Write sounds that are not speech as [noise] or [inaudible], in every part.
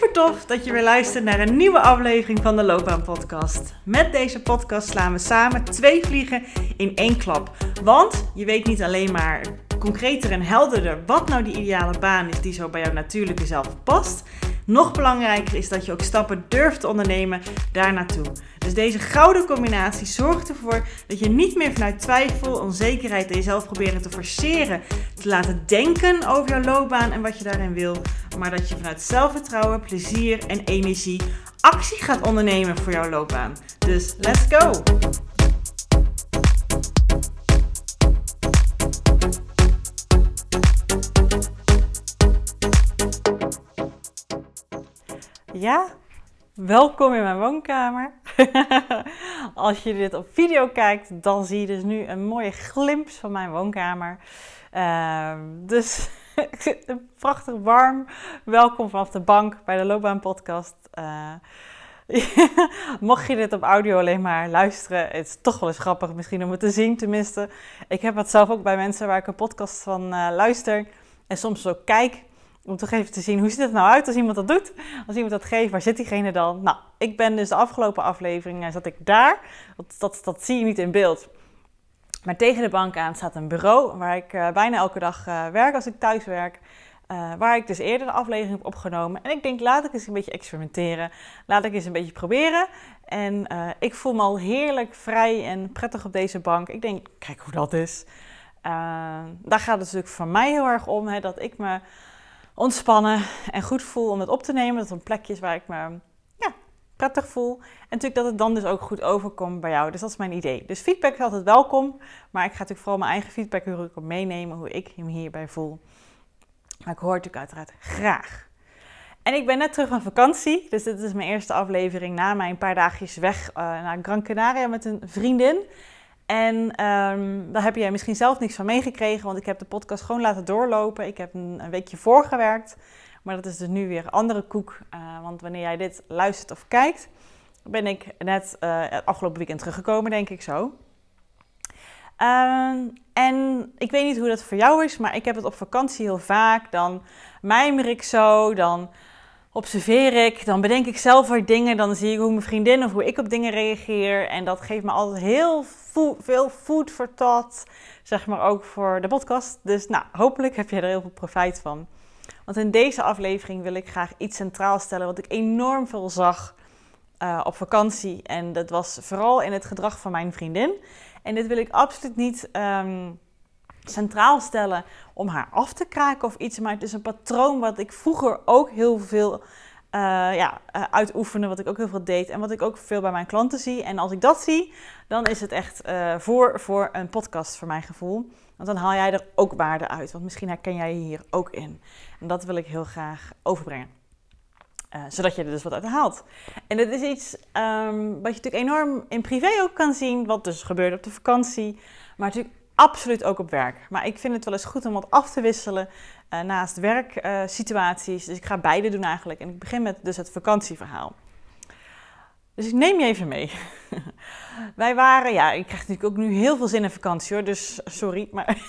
Super tof dat je weer luistert naar een nieuwe aflevering van de Loopbaan Podcast. Met deze podcast slaan we samen twee vliegen in één klap. Want je weet niet alleen maar concreter en helderder wat nou die ideale baan is die zo bij jouw natuurlijke zelf past. Nog belangrijker is dat je ook stappen durft te ondernemen daar naartoe. Dus deze gouden combinatie zorgt ervoor dat je niet meer vanuit twijfel, onzekerheid en jezelf proberen te forceren, te laten denken over jouw loopbaan en wat je daarin wil, maar dat je vanuit zelfvertrouwen, plezier en energie actie gaat ondernemen voor jouw loopbaan. Dus let's go! Ja, welkom in mijn woonkamer. [laughs] Als je dit op video kijkt, dan zie je dus nu een mooie glimp van mijn woonkamer. Uh, dus [laughs] prachtig warm. Welkom vanaf de bank bij de Loopbaan Podcast. Uh, [laughs] Mocht je dit op audio alleen maar luisteren, het is toch wel eens grappig misschien om het te zien tenminste. Ik heb het zelf ook bij mensen waar ik een podcast van uh, luister en soms ook kijk. Om toch even te zien, hoe ziet het nou uit als iemand dat doet? Als iemand dat geeft, waar zit diegene dan? Nou, ik ben dus de afgelopen aflevering, zat ik daar. Dat, dat, dat zie je niet in beeld. Maar tegen de bank aan staat een bureau waar ik uh, bijna elke dag uh, werk als ik thuis werk. Uh, waar ik dus eerder de aflevering heb opgenomen. En ik denk, laat ik eens een beetje experimenteren. Laat ik eens een beetje proberen. En ik voel me al heerlijk vrij en prettig op deze bank. Ik denk, kijk hoe dat is. daar gaat het natuurlijk voor mij heel erg om. Hè, dat ik me ontspannen en goed voel om het op te nemen. Dat het een plekje waar ik me ja, prettig voel. En natuurlijk dat het dan dus ook goed overkomt bij jou. Dus dat is mijn idee. Dus feedback is altijd welkom. Maar ik ga natuurlijk vooral mijn eigen feedback ook meenemen. Hoe ik hem hierbij voel. Maar ik hoor natuurlijk uiteraard graag. En ik ben net terug van vakantie. Dus dit is mijn eerste aflevering na mijn paar dagjes weg uh, naar Gran Canaria met een vriendin. En um, daar heb jij misschien zelf niks van meegekregen, want ik heb de podcast gewoon laten doorlopen. Ik heb een, weekje voorgewerkt, maar dat is dus nu weer andere koek. Uh, want wanneer jij dit luistert of kijkt, ben ik net het afgelopen weekend teruggekomen, denk ik zo. Um, en ik weet niet hoe dat voor jou is, maar ik heb het op vakantie heel vaak. Dan mijmer ik zo, dan observeer ik, dan bedenk ik zelf weer dingen, dan zie ik hoe mijn vriendin of hoe ik op dingen reageer. En dat geeft me altijd heel veel food for thought, zeg maar ook voor de podcast. Dus nou, hopelijk heb je er heel veel profijt van. Want in deze aflevering wil ik graag iets centraal stellen wat ik enorm veel zag uh, op vakantie. En dat was vooral in het gedrag van mijn vriendin. En dit wil ik absoluut niet um, centraal stellen om haar af te kraken of iets. Maar het is een patroon wat ik vroeger ook heel veel uh, ja, uh, uitoefende. Wat ik ook heel veel deed. En wat ik ook veel bij mijn klanten zie. En als ik dat zie, dan is het echt uh, voor, voor een podcast voor mijn gevoel. Want dan haal jij er ook waarde uit. Want misschien herken jij je hier ook in. En dat wil ik heel graag overbrengen. Zodat je er dus wat uit haalt. En dat is iets um, wat je natuurlijk enorm in privé ook kan zien. Wat dus gebeurt op de vakantie. Maar natuurlijk absoluut ook op werk. Maar ik vind het wel eens goed om wat af te wisselen uh, naast werksituaties. Uh, dus ik ga beide doen eigenlijk. En ik begin met dus het vakantieverhaal. Dus ik neem je even mee. [laughs] Wij waren, ja, ik krijg natuurlijk ook nu heel veel zin in vakantie hoor. Dus sorry, maar... [laughs]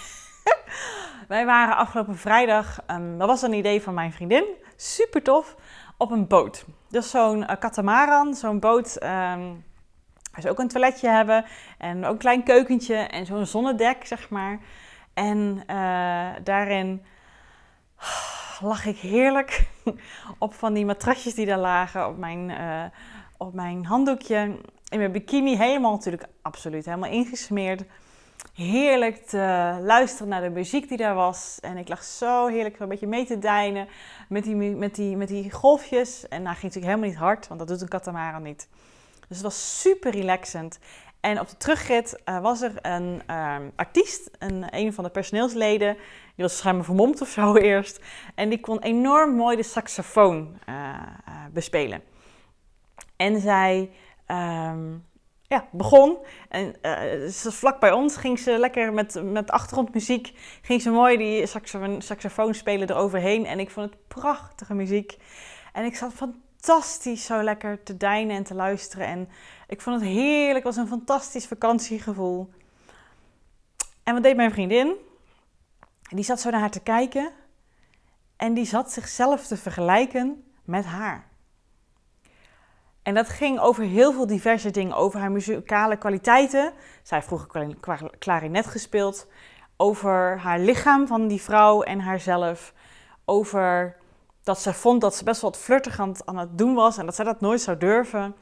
Wij waren afgelopen vrijdag, um, dat was een idee van mijn vriendin. Super tof op een boot. Dus zo'n uh, katamaran, zo'n boot. Um, ze ook een toiletje hebben en ook een klein keukentje en zo'n zonnedek, zeg maar. En uh, daarin lag ik heerlijk [laughs] op van die matrasjes die daar lagen, op mijn, uh, op mijn handdoekje, in mijn bikini, helemaal natuurlijk absoluut, helemaal ingesmeerd heerlijk te luisteren naar de muziek die daar was. En ik lag zo heerlijk een beetje mee te deinen met die, met die, met die golfjes. En nou ging natuurlijk helemaal niet hard, want dat doet een katamaran niet. Dus het was super relaxend. En op de terugrit uh, was er een uh, artiest, een, een van de personeelsleden. Die was schijnbaar vermomd of zo [laughs] eerst. En die kon enorm mooi de saxofoon uh, bespelen. En zij um, ja, begon. En uh, vlak bij ons ging ze lekker met, met achtergrondmuziek. Ging ze mooi die saxofoon, saxofoon spelen eroverheen. En ik vond het prachtige muziek. En ik zat fantastisch zo lekker te deinen en te luisteren. En ik vond het heerlijk. Het was een fantastisch vakantiegevoel. En wat deed mijn vriendin? Die zat zo naar haar te kijken. En die zat zichzelf te vergelijken met haar. En dat ging over heel veel diverse dingen. Over haar muzikale kwaliteiten. Zij heeft vroeger klarinet gespeeld. Over haar lichaam van die vrouw en haarzelf. Over dat ze vond dat ze best wel wat flirtig aan het doen was. En dat zij dat nooit zou durven.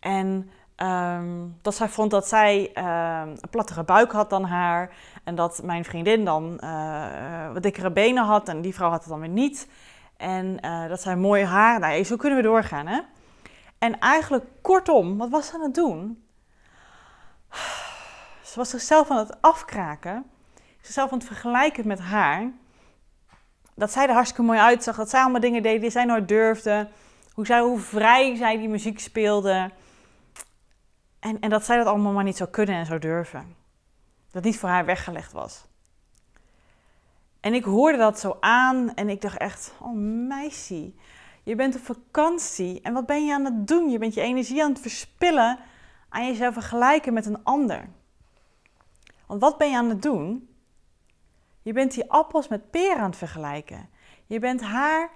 En ehm, dat zij vond dat zij ehm, een plattere buik had dan haar. En dat mijn vriendin dan uh, wat dikkere benen had. En die vrouw had het dan weer niet. En uh, dat zij mooi haar. Nou, zo kunnen we doorgaan, hè? En eigenlijk kortom, wat was ze aan het doen? Ze was zichzelf aan het afkraken, zichzelf aan het vergelijken met haar. Dat zij er hartstikke mooi uitzag, dat zij allemaal dingen deed die zij nooit durfde. Hoe, zij, hoe vrij zij die muziek speelde. En, en dat zij dat allemaal maar niet zou kunnen en zou durven. Dat niet voor haar weggelegd was. En ik hoorde dat zo aan en ik dacht echt, oh meisje, je bent op vakantie. En wat ben je aan het doen? Je bent je energie aan het verspillen aan jezelf vergelijken met een ander. Want wat ben je aan het doen? Je bent die appels met peren aan het vergelijken. Je bent haar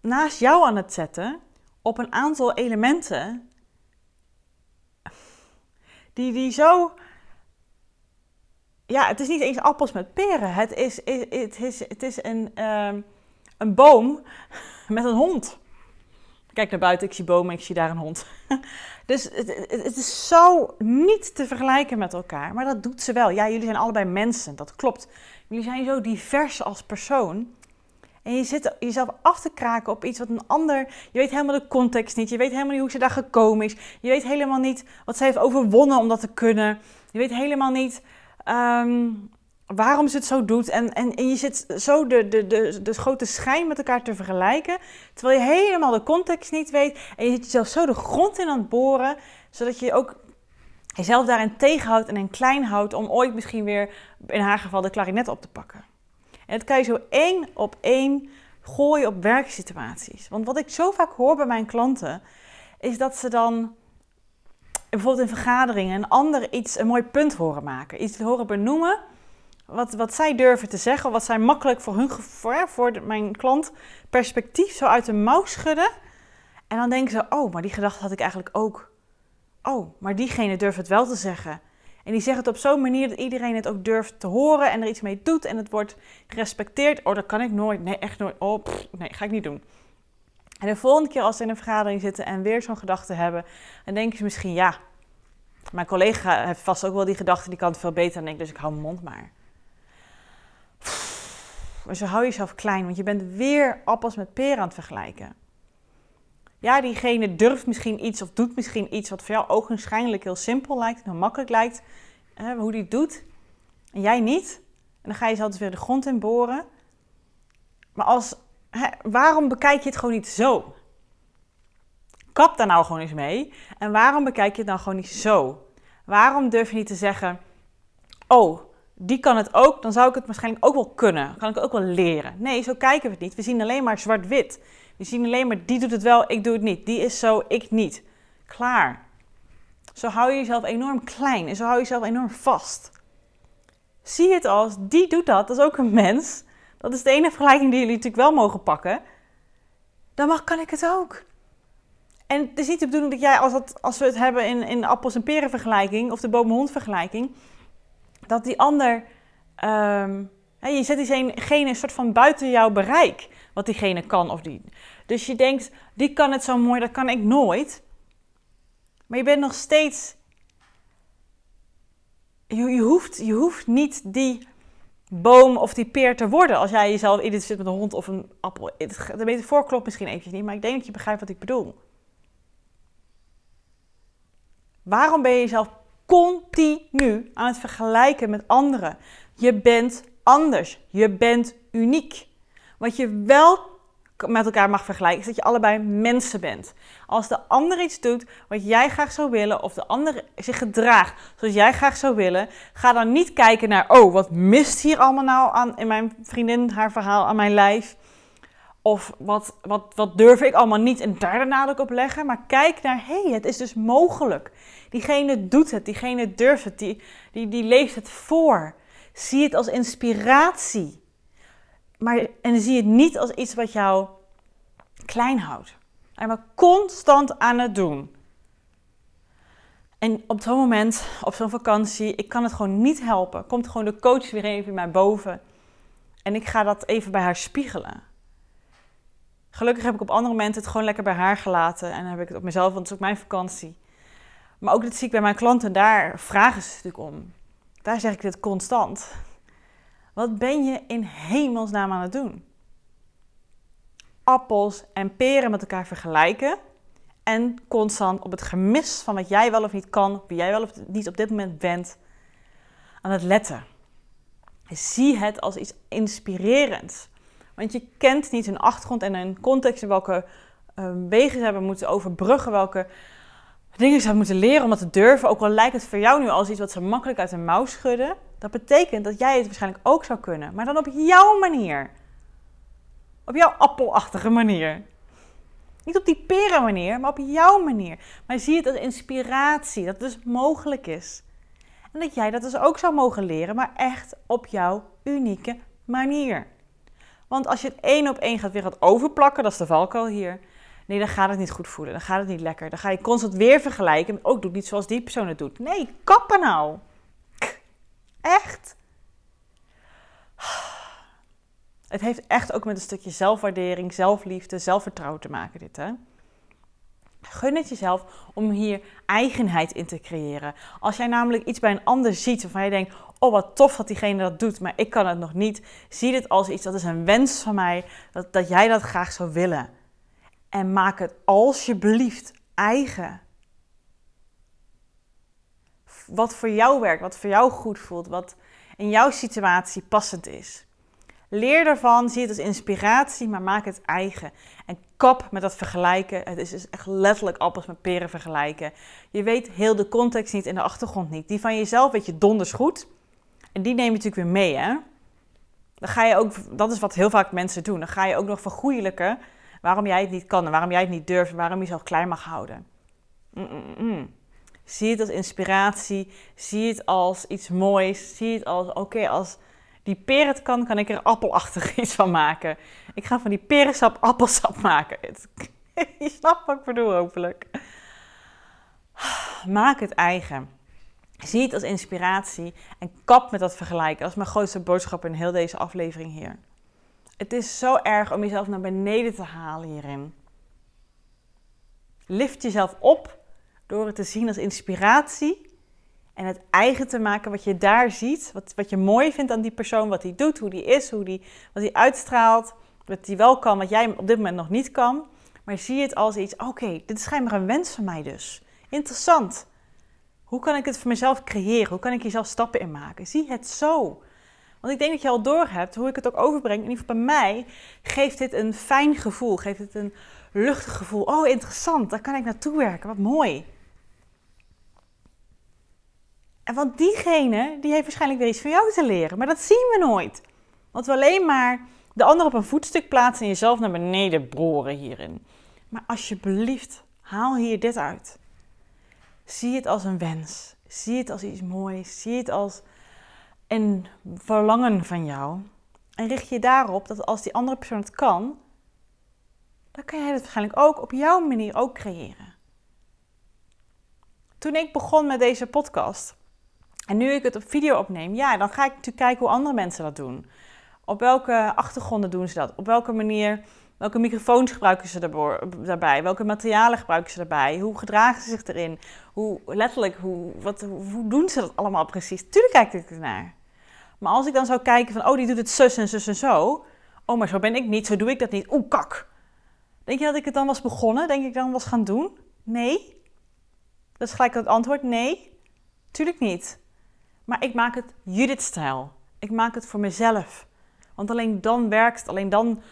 naast jou aan het zetten op een aantal elementen die, die zo. Ja, het is niet eens appels met peren. Het is, het is, het is een, ehm, een boom met een hond. Kijk naar buiten, ik zie bomen, ik zie daar een hond. [laughs] dus het, het, is zo niet te vergelijken met elkaar. Maar dat doet ze wel. Ja, jullie zijn allebei mensen, dat klopt. Jullie zijn zo divers als persoon. En je zit jezelf af te kraken op iets wat een ander. Je weet helemaal de context niet. Je weet helemaal niet hoe ze daar gekomen is. Je weet helemaal niet wat ze heeft overwonnen om dat te kunnen. Je weet helemaal niet ehm, waarom ze het zo doet. En, en, en je zit zo de, de, de, de grote schijn met elkaar te vergelijken. Terwijl je helemaal de context niet weet. En je zit jezelf zo de grond in aan het boren. Zodat je ook jezelf daarin tegenhoudt en in klein houdt. Om ooit misschien weer, in haar geval, de klarinet op te pakken. En dat kan je zo één op één gooien op werksituaties. Want wat ik zo vaak hoor bij mijn klanten. Is dat ze dan bijvoorbeeld in vergaderingen een ander iets, een mooi punt horen maken. Iets horen benoemen wat, wat zij durven te zeggen, wat zij makkelijk voor, hun, voor, mijn klant perspectief zo uit de mouw schudden. En dan denken ze, oh, maar die gedachte had ik eigenlijk ook. Oh, maar diegene durft het wel te zeggen. En die zegt het op zo'n manier dat iedereen het ook durft te horen en er iets mee doet en het wordt gerespecteerd. Oh, dat kan ik nooit. Nee, echt nooit. Oh, nee, ga ik niet doen. En de volgende keer als ze in een vergadering zitten en weer zo'n gedachte hebben, dan denken ze misschien, ja, mijn collega heeft vast ook wel die gedachte, die kan het veel beter dan ik, dus ik hou mijn mond maar. Zo hou je jezelf klein, want je bent weer appels met peren aan het vergelijken. Ja, diegene durft misschien iets of doet misschien iets wat voor jou ogenschijnlijk heel simpel lijkt heel makkelijk lijkt. Hè, hoe die het doet. En jij niet. En dan ga je jezelf dus weer de grond in boren. Maar als, hè, waarom bekijk je het gewoon niet zo? Kap daar nou gewoon eens mee. En waarom bekijk je het nou gewoon niet zo? Waarom durf je niet te zeggen: Oh, die kan het ook, dan zou ik het waarschijnlijk ook wel kunnen. Kan ik het ook wel leren. Nee, zo kijken we het niet. We zien alleen maar zwart-wit. We zien alleen maar die doet het wel, ik doe het niet. Die is zo, ik niet. Klaar. Zo hou je jezelf enorm klein en zo hou je jezelf enorm vast. Zie het als, die doet dat, dat is ook een mens. Dat is de enige vergelijking die jullie natuurlijk wel mogen pakken. Dan mag, kan ik het ook. En het is niet de bedoeling dat jij, als, als we het hebben in, in appels en peren vergelijking, of de boom-hond vergelijking, dat die ander. Um, je zet diegene een soort van buiten jouw bereik. Wat diegene kan of die. Dus je denkt, die kan het zo mooi, dat kan ik nooit. Maar je bent nog steeds. Je, je, hoeft, je hoeft niet die boom of die peer te worden als jij jezelf identificeert met een hond of een appel. De metafoor klopt misschien eventjes niet, maar ik denk dat je begrijpt wat ik bedoel. Waarom ben je jezelf continu aan het vergelijken met anderen. Je bent anders. Je bent uniek. Wat je wel met elkaar mag vergelijken, is dat je allebei mensen bent. Als de ander iets doet wat jij graag zou willen, of de ander zich gedraagt zoals jij graag zou willen, ga dan niet kijken naar, oh, wat mist hier allemaal nou aan in mijn vriendin haar verhaal aan mijn lijf. Of wat, wat, wat durf ik allemaal niet en daar de nadruk op leggen. Maar kijk naar, hé, hey, het is dus mogelijk. Diegene doet het, diegene durft het, die, die, die leeft het voor. Zie het als inspiratie. Maar, en zie het niet als iets wat jou klein houdt. Maar constant aan het doen. En op zo'n moment, op zo'n vakantie, ik kan het gewoon niet helpen. Komt gewoon de coach weer even mij boven. En ik ga dat even bij haar spiegelen. Gelukkig heb ik op andere momenten het gewoon lekker bij haar gelaten. En heb ik het op mezelf, want het is ook mijn vakantie. Maar ook dat zie ik bij mijn klanten, daar vragen ze natuurlijk om. Daar zeg ik dit constant. Wat ben je in hemelsnaam aan het doen? Appels en peren met elkaar vergelijken. En constant op het gemis van wat jij wel of niet kan, wie jij wel of niet op dit moment bent, aan het letten. Zie het als iets inspirerends. Want je kent niet hun achtergrond en hun context en welke uh, wegen ze hebben moeten overbruggen, welke dingen ze hebben moeten leren om dat te durven. Ook al lijkt het voor jou nu als iets wat ze makkelijk uit de mouw schudden, dat betekent dat jij het waarschijnlijk ook zou kunnen, maar dan op jouw manier. Op jouw appelachtige manier. Niet op die peren manier, maar op jouw manier. Maar zie het als inspiratie, dat het dus mogelijk is. En dat jij dat dus ook zou mogen leren, maar echt op jouw unieke manier. Want als je het één op één gaat weer gaat overplakken, dat is de valkuil hier. Nee, dan gaat het niet goed voelen. Dan gaat het niet lekker. Dan ga je constant weer vergelijken. Ook doe niet zoals die persoon het doet. Nee, kappen nou. Echt. Het heeft echt ook met een stukje zelfwaardering, zelfliefde, zelfvertrouwen te maken, dit hè. Gun het jezelf om hier eigenheid in te creëren. Als jij namelijk iets bij een ander ziet waarvan je denkt: Oh, wat tof dat diegene dat doet, maar ik kan het nog niet. Zie dit als iets dat is een wens van mij, dat, dat jij dat graag zou willen. En maak het alsjeblieft eigen. Wat voor jou werkt, wat voor jou goed voelt, wat in jouw situatie passend is. Leer ervan, zie het als inspiratie, maar maak het eigen. En kap met dat vergelijken. Het is dus echt letterlijk appels met peren vergelijken. Je weet heel de context niet en de achtergrond niet. Die van jezelf weet je donders goed. En die neem je natuurlijk weer mee, hè? Dan ga je ook, dat is wat heel vaak mensen doen. Dan ga je ook nog vergoeilijken waarom jij het niet kan en waarom jij het niet durft en waarom je jezelf klein mag houden. Mm-mm. Zie het als inspiratie, zie het als iets moois, zie het als, oké, als die peer het kan, kan ik er appelachtig [laughs] iets van maken. Ik ga van die perensap appelsap maken. [laughs] Je snapt wat ik bedoel, hopelijk. Maak het eigen. Zie het als inspiratie en kap met dat vergelijken. Dat is mijn grootste boodschap in heel deze aflevering hier. Het is zo erg om jezelf naar beneden te halen hierin. Lift jezelf op door het te zien als inspiratie en het eigen te maken wat je daar ziet, wat, wat je mooi vindt aan die persoon, wat hij doet, hoe die is, hoe die, wat hij uitstraalt, wat hij wel kan, wat jij op dit moment nog niet kan. Maar zie het als iets, oké, dit is schijnbaar een wens van mij dus. Interessant. Hoe kan ik het voor mezelf creëren? Hoe kan ik jezelf stappen in maken? Zie het zo. Want ik denk dat je al door hebt hoe ik het ook overbreng. In ieder geval bij mij geeft dit een fijn gevoel. Geeft het een luchtig gevoel. Oh, interessant. Daar kan ik naartoe werken. Wat mooi. En want diegene, die heeft waarschijnlijk weer iets van jou te leren. Maar dat zien we nooit. Want we alleen maar de ander op een voetstuk plaatsen en jezelf naar beneden broren hierin. Maar alsjeblieft, haal hier dit uit. Zie het als een wens. Zie het als iets moois. Zie het als een verlangen van jou. En richt je daarop dat als die andere persoon het kan, dan kan jij het waarschijnlijk ook op jouw manier ook creëren. Toen ik begon met deze podcast, en nu ik het op video opneem, ja, dan ga ik natuurlijk kijken hoe andere mensen dat doen. Op welke achtergronden doen ze dat? Op welke manier, welke microfoons gebruiken ze daarbij? Welke materialen gebruiken ze daarbij? Hoe gedragen ze zich erin? Hoe letterlijk, hoe, wat, hoe doen ze dat allemaal precies? Tuurlijk kijk ik ernaar. Maar als ik dan zou kijken van, oh, die doet het zus en zus en zo. Oh, maar zo ben ik niet, zo doe ik dat niet. Oeh, kak. Denk je dat ik het dan was begonnen? Denk ik dan was gaan doen? Nee. Dat is gelijk het antwoord, nee. Tuurlijk niet. Maar ik maak het Judith-stijl. Ik maak het voor mezelf. Want alleen dan werkt het. Alleen dan,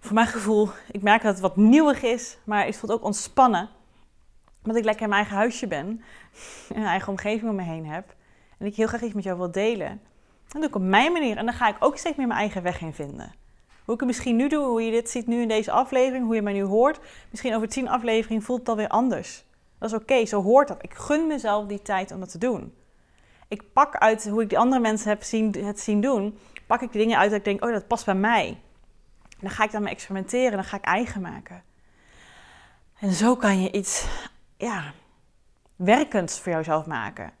voor mijn gevoel, ik merk dat het wat nieuwig is. Maar het voelt ook ontspannen. Omdat ik lekker in mijn eigen huisje ben. [laughs] Een eigen omgeving om me heen heb. En ik heel graag iets met jou wil delen. Dat doe ik op mijn manier. En dan ga ik ook steeds meer mijn eigen weg in vinden. Hoe ik het misschien nu doe, hoe je dit ziet nu in deze aflevering, hoe je mij nu hoort. Misschien over tien afleveringen voelt het alweer anders. Dat is oké, zo hoort dat. Ik gun mezelf die tijd om dat te doen. Ik pak uit hoe ik die andere mensen heb zien, het zien doen, pak ik die dingen uit dat ik denk, oh dat past bij mij. En dan ga ik daarmee experimenteren, dan ga ik eigen maken. En zo kan je iets ja, werkends voor jouzelf maken.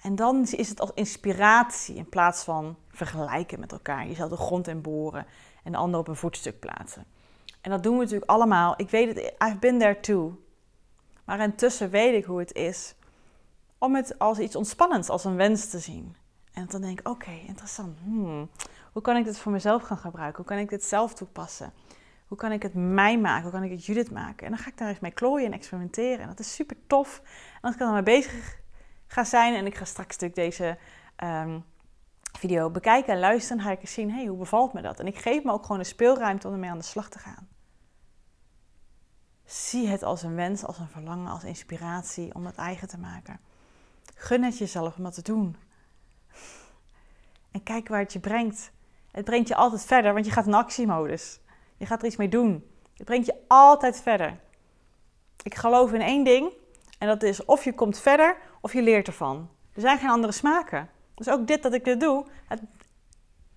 En dan is het als inspiratie in plaats van vergelijken met elkaar. Jezelf de grond in boren en de ander op een voetstuk plaatsen. En dat doen we natuurlijk allemaal. Ik weet het, I've been there too. Maar intussen weet ik hoe het is om het als iets ontspannends, als een wens te zien. En dan denk ik, oké, interessant. Hmm, hoe kan ik dit voor mezelf gaan gebruiken? Hoe kan ik dit zelf toepassen? Hoe kan ik het mij maken? Hoe kan ik het Judith maken? En dan ga ik daar eens mee klooien en experimenteren. En dat is super tof. En als ik dan mee bezig ga zijn en ik ga straks natuurlijk deze um, video bekijken en luisteren, ga ik eens zien, hey, hoe bevalt me dat? En ik geef me ook gewoon de speelruimte om ermee aan de slag te gaan. Zie het als een wens, als een verlangen, als inspiratie om het eigen te maken. Gun het jezelf om dat te doen. En kijk waar het je brengt. Het brengt je altijd verder, want je gaat in actiemodus. Je gaat er iets mee doen. Het brengt je altijd verder. Ik geloof in één ding. En dat is of je komt verder of je leert ervan. Er zijn geen andere smaken. Dus ook dit dat ik dit doe, het,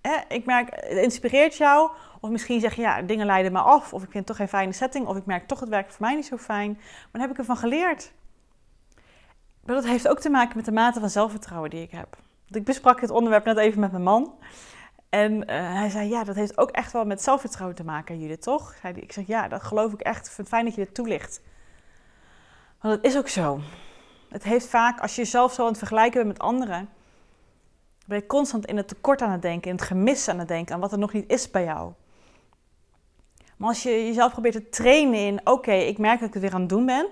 hè, ik merk, het inspireert jou. Of misschien zeg je, ja, dingen leiden me af. Of ik vind het toch geen fijne setting. Of ik merk toch, het werkt voor mij niet zo fijn. Maar dan heb ik ervan geleerd. Maar dat heeft ook te maken met de mate van zelfvertrouwen die ik heb. Ik besprak dit onderwerp net even met mijn man. En uh, hij zei, ja, dat heeft ook echt wel met zelfvertrouwen te maken, Judith, toch? Ik zeg, ja, dat geloof ik echt. Ik vind fijn dat je dit toelicht. Want het is ook zo. Het heeft vaak, als je jezelf zo aan het vergelijken bent met anderen, ben je constant in het tekort aan het denken, in het gemis aan het denken, aan wat er nog niet is bij jou. Maar als je jezelf probeert te trainen in, oké, ik merk dat ik het weer aan het doen ben.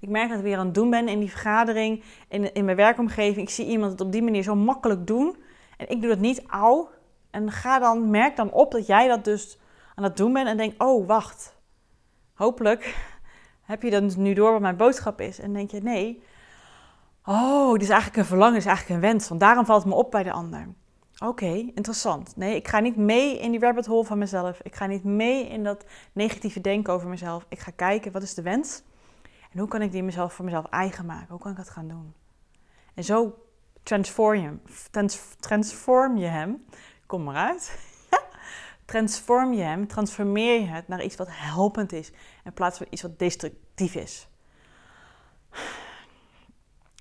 Ik merk dat ik weer aan het doen ben in die vergadering, in, in mijn werkomgeving. Ik zie iemand het op die manier zo makkelijk doen. En ik doe dat niet, au. En ga dan, merk dan op dat jij dat dus aan het doen bent en denk, oh, wacht. Hopelijk [laughs] heb je dan nu door wat mijn boodschap is. En denk je, nee, oh, dit is eigenlijk een verlangen, dit is eigenlijk een wens. Want daarom valt het me op bij de ander. Oké, interessant. Nee, ik ga niet mee in die rabbit hole van mezelf. Ik ga niet mee in dat negatieve denken over mezelf. Ik ga kijken, wat is de wens? En hoe kan ik die mezelf voor mezelf eigen maken? Hoe kan ik dat gaan doen? En zo transform je, transform je hem maar uit. [laughs] Transform je hem, transformeer je het naar iets wat helpend is in plaats van iets wat destructief is.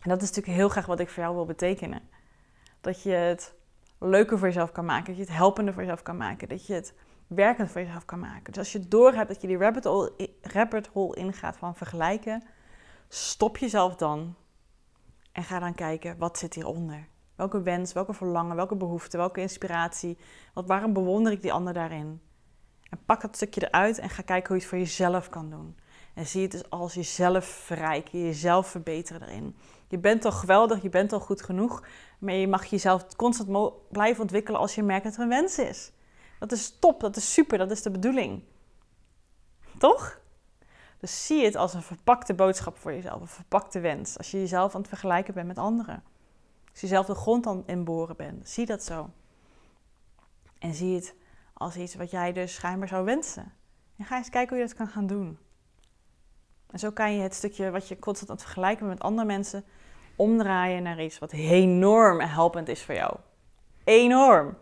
En dat is natuurlijk heel graag wat ik voor jou wil betekenen. Dat je het leuker voor jezelf kan maken, dat je het helpender voor jezelf kan maken, dat je het werkend voor jezelf kan maken. Dus als je doorhebt dat je die rabbit hole, rabbit hole ingaat van vergelijken, stop jezelf dan en ga dan kijken wat zit hieronder. Welke wens, welke verlangen, welke behoefte, welke inspiratie? Wat, waarom bewonder ik die ander daarin? En pak dat stukje eruit en ga kijken hoe je het voor jezelf kan doen. En zie het dus als jezelf verrijken, jezelf verbeteren erin. Je bent al geweldig, je bent al goed genoeg. Maar je mag jezelf constant blijven ontwikkelen als je merkt dat er een wens is. Dat is top, dat is super, dat is de bedoeling. Toch? Dus zie het als een verpakte boodschap voor jezelf, een verpakte wens. Als je jezelf aan het vergelijken bent met anderen. Als je zelf de grond aan inboren bent, zie dat zo. En zie het als iets wat jij dus schijnbaar zou wensen. En ga eens kijken hoe je dat kan gaan doen. En zo kan je het stukje wat je constant aan het vergelijken met andere mensen omdraaien naar iets wat enorm helpend is voor jou. Enorm.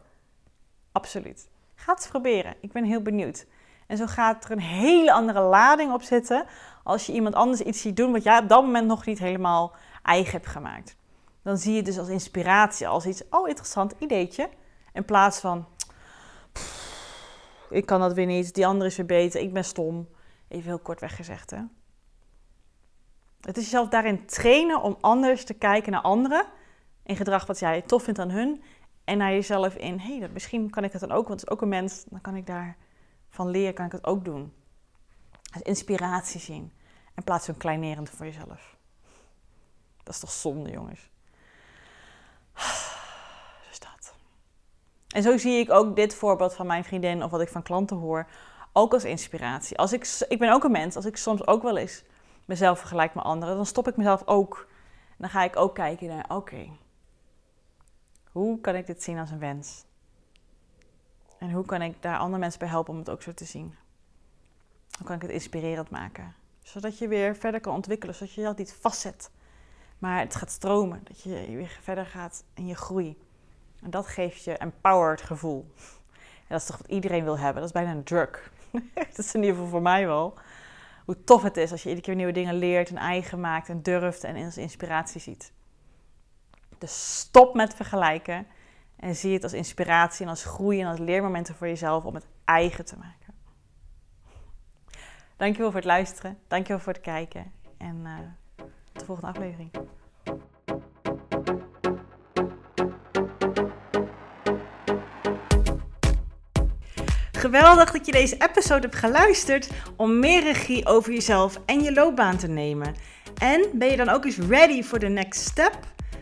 Absoluut. Ga het proberen. Ik ben heel benieuwd. En zo gaat er een hele andere lading op zitten als je iemand anders iets ziet doen wat jij op dat moment nog niet helemaal eigen hebt gemaakt dan zie je dus als inspiratie, als iets, oh interessant ideetje. In plaats van, ik kan dat weer niet, die andere is weer beter, ik ben stom. Even heel kort weggezegd hè. Het is jezelf daarin trainen om anders te kijken naar anderen. In gedrag wat jij tof vindt aan hun. En naar jezelf in, hé, hey, misschien kan ik het dan ook, want het is ook een mens. Dan kan ik daarvan leren, kan ik het ook doen. Als inspiratie zien. In plaats van kleinerend voor jezelf. Dat is toch zonde, jongens. [sighs] Dus dat. En zo zie ik ook dit voorbeeld van mijn vriendin of wat ik van klanten hoor ook als inspiratie. Als ik, ik ben ook een mens, als ik soms ook wel eens mezelf vergelijk met anderen, dan stop ik mezelf ook. En dan ga ik ook kijken naar, oké, hoe kan ik dit zien als een wens? En hoe kan ik daar andere mensen bij helpen om het ook zo te zien? Hoe kan ik het inspirerend maken? Zodat je weer verder kan ontwikkelen, zodat je dat niet vastzet maar het gaat stromen. Dat je weer verder gaat in je groei. En dat geeft je empowered gevoel. dat is toch wat iedereen wil hebben. Dat is bijna een drug. [laughs] dat is in ieder geval voor mij wel. Hoe tof het is als je iedere keer nieuwe dingen leert en eigen maakt en durft en als inspiratie ziet. Dus stop met vergelijken en zie het als inspiratie en als groei en als leermomenten voor jezelf om het eigen te maken. Dankjewel voor het luisteren. Dankjewel voor het kijken. En tot de volgende aflevering. Geweldig dat je deze episode hebt geluisterd om meer regie over jezelf en je loopbaan te nemen. En ben je dan ook eens ready for the next step?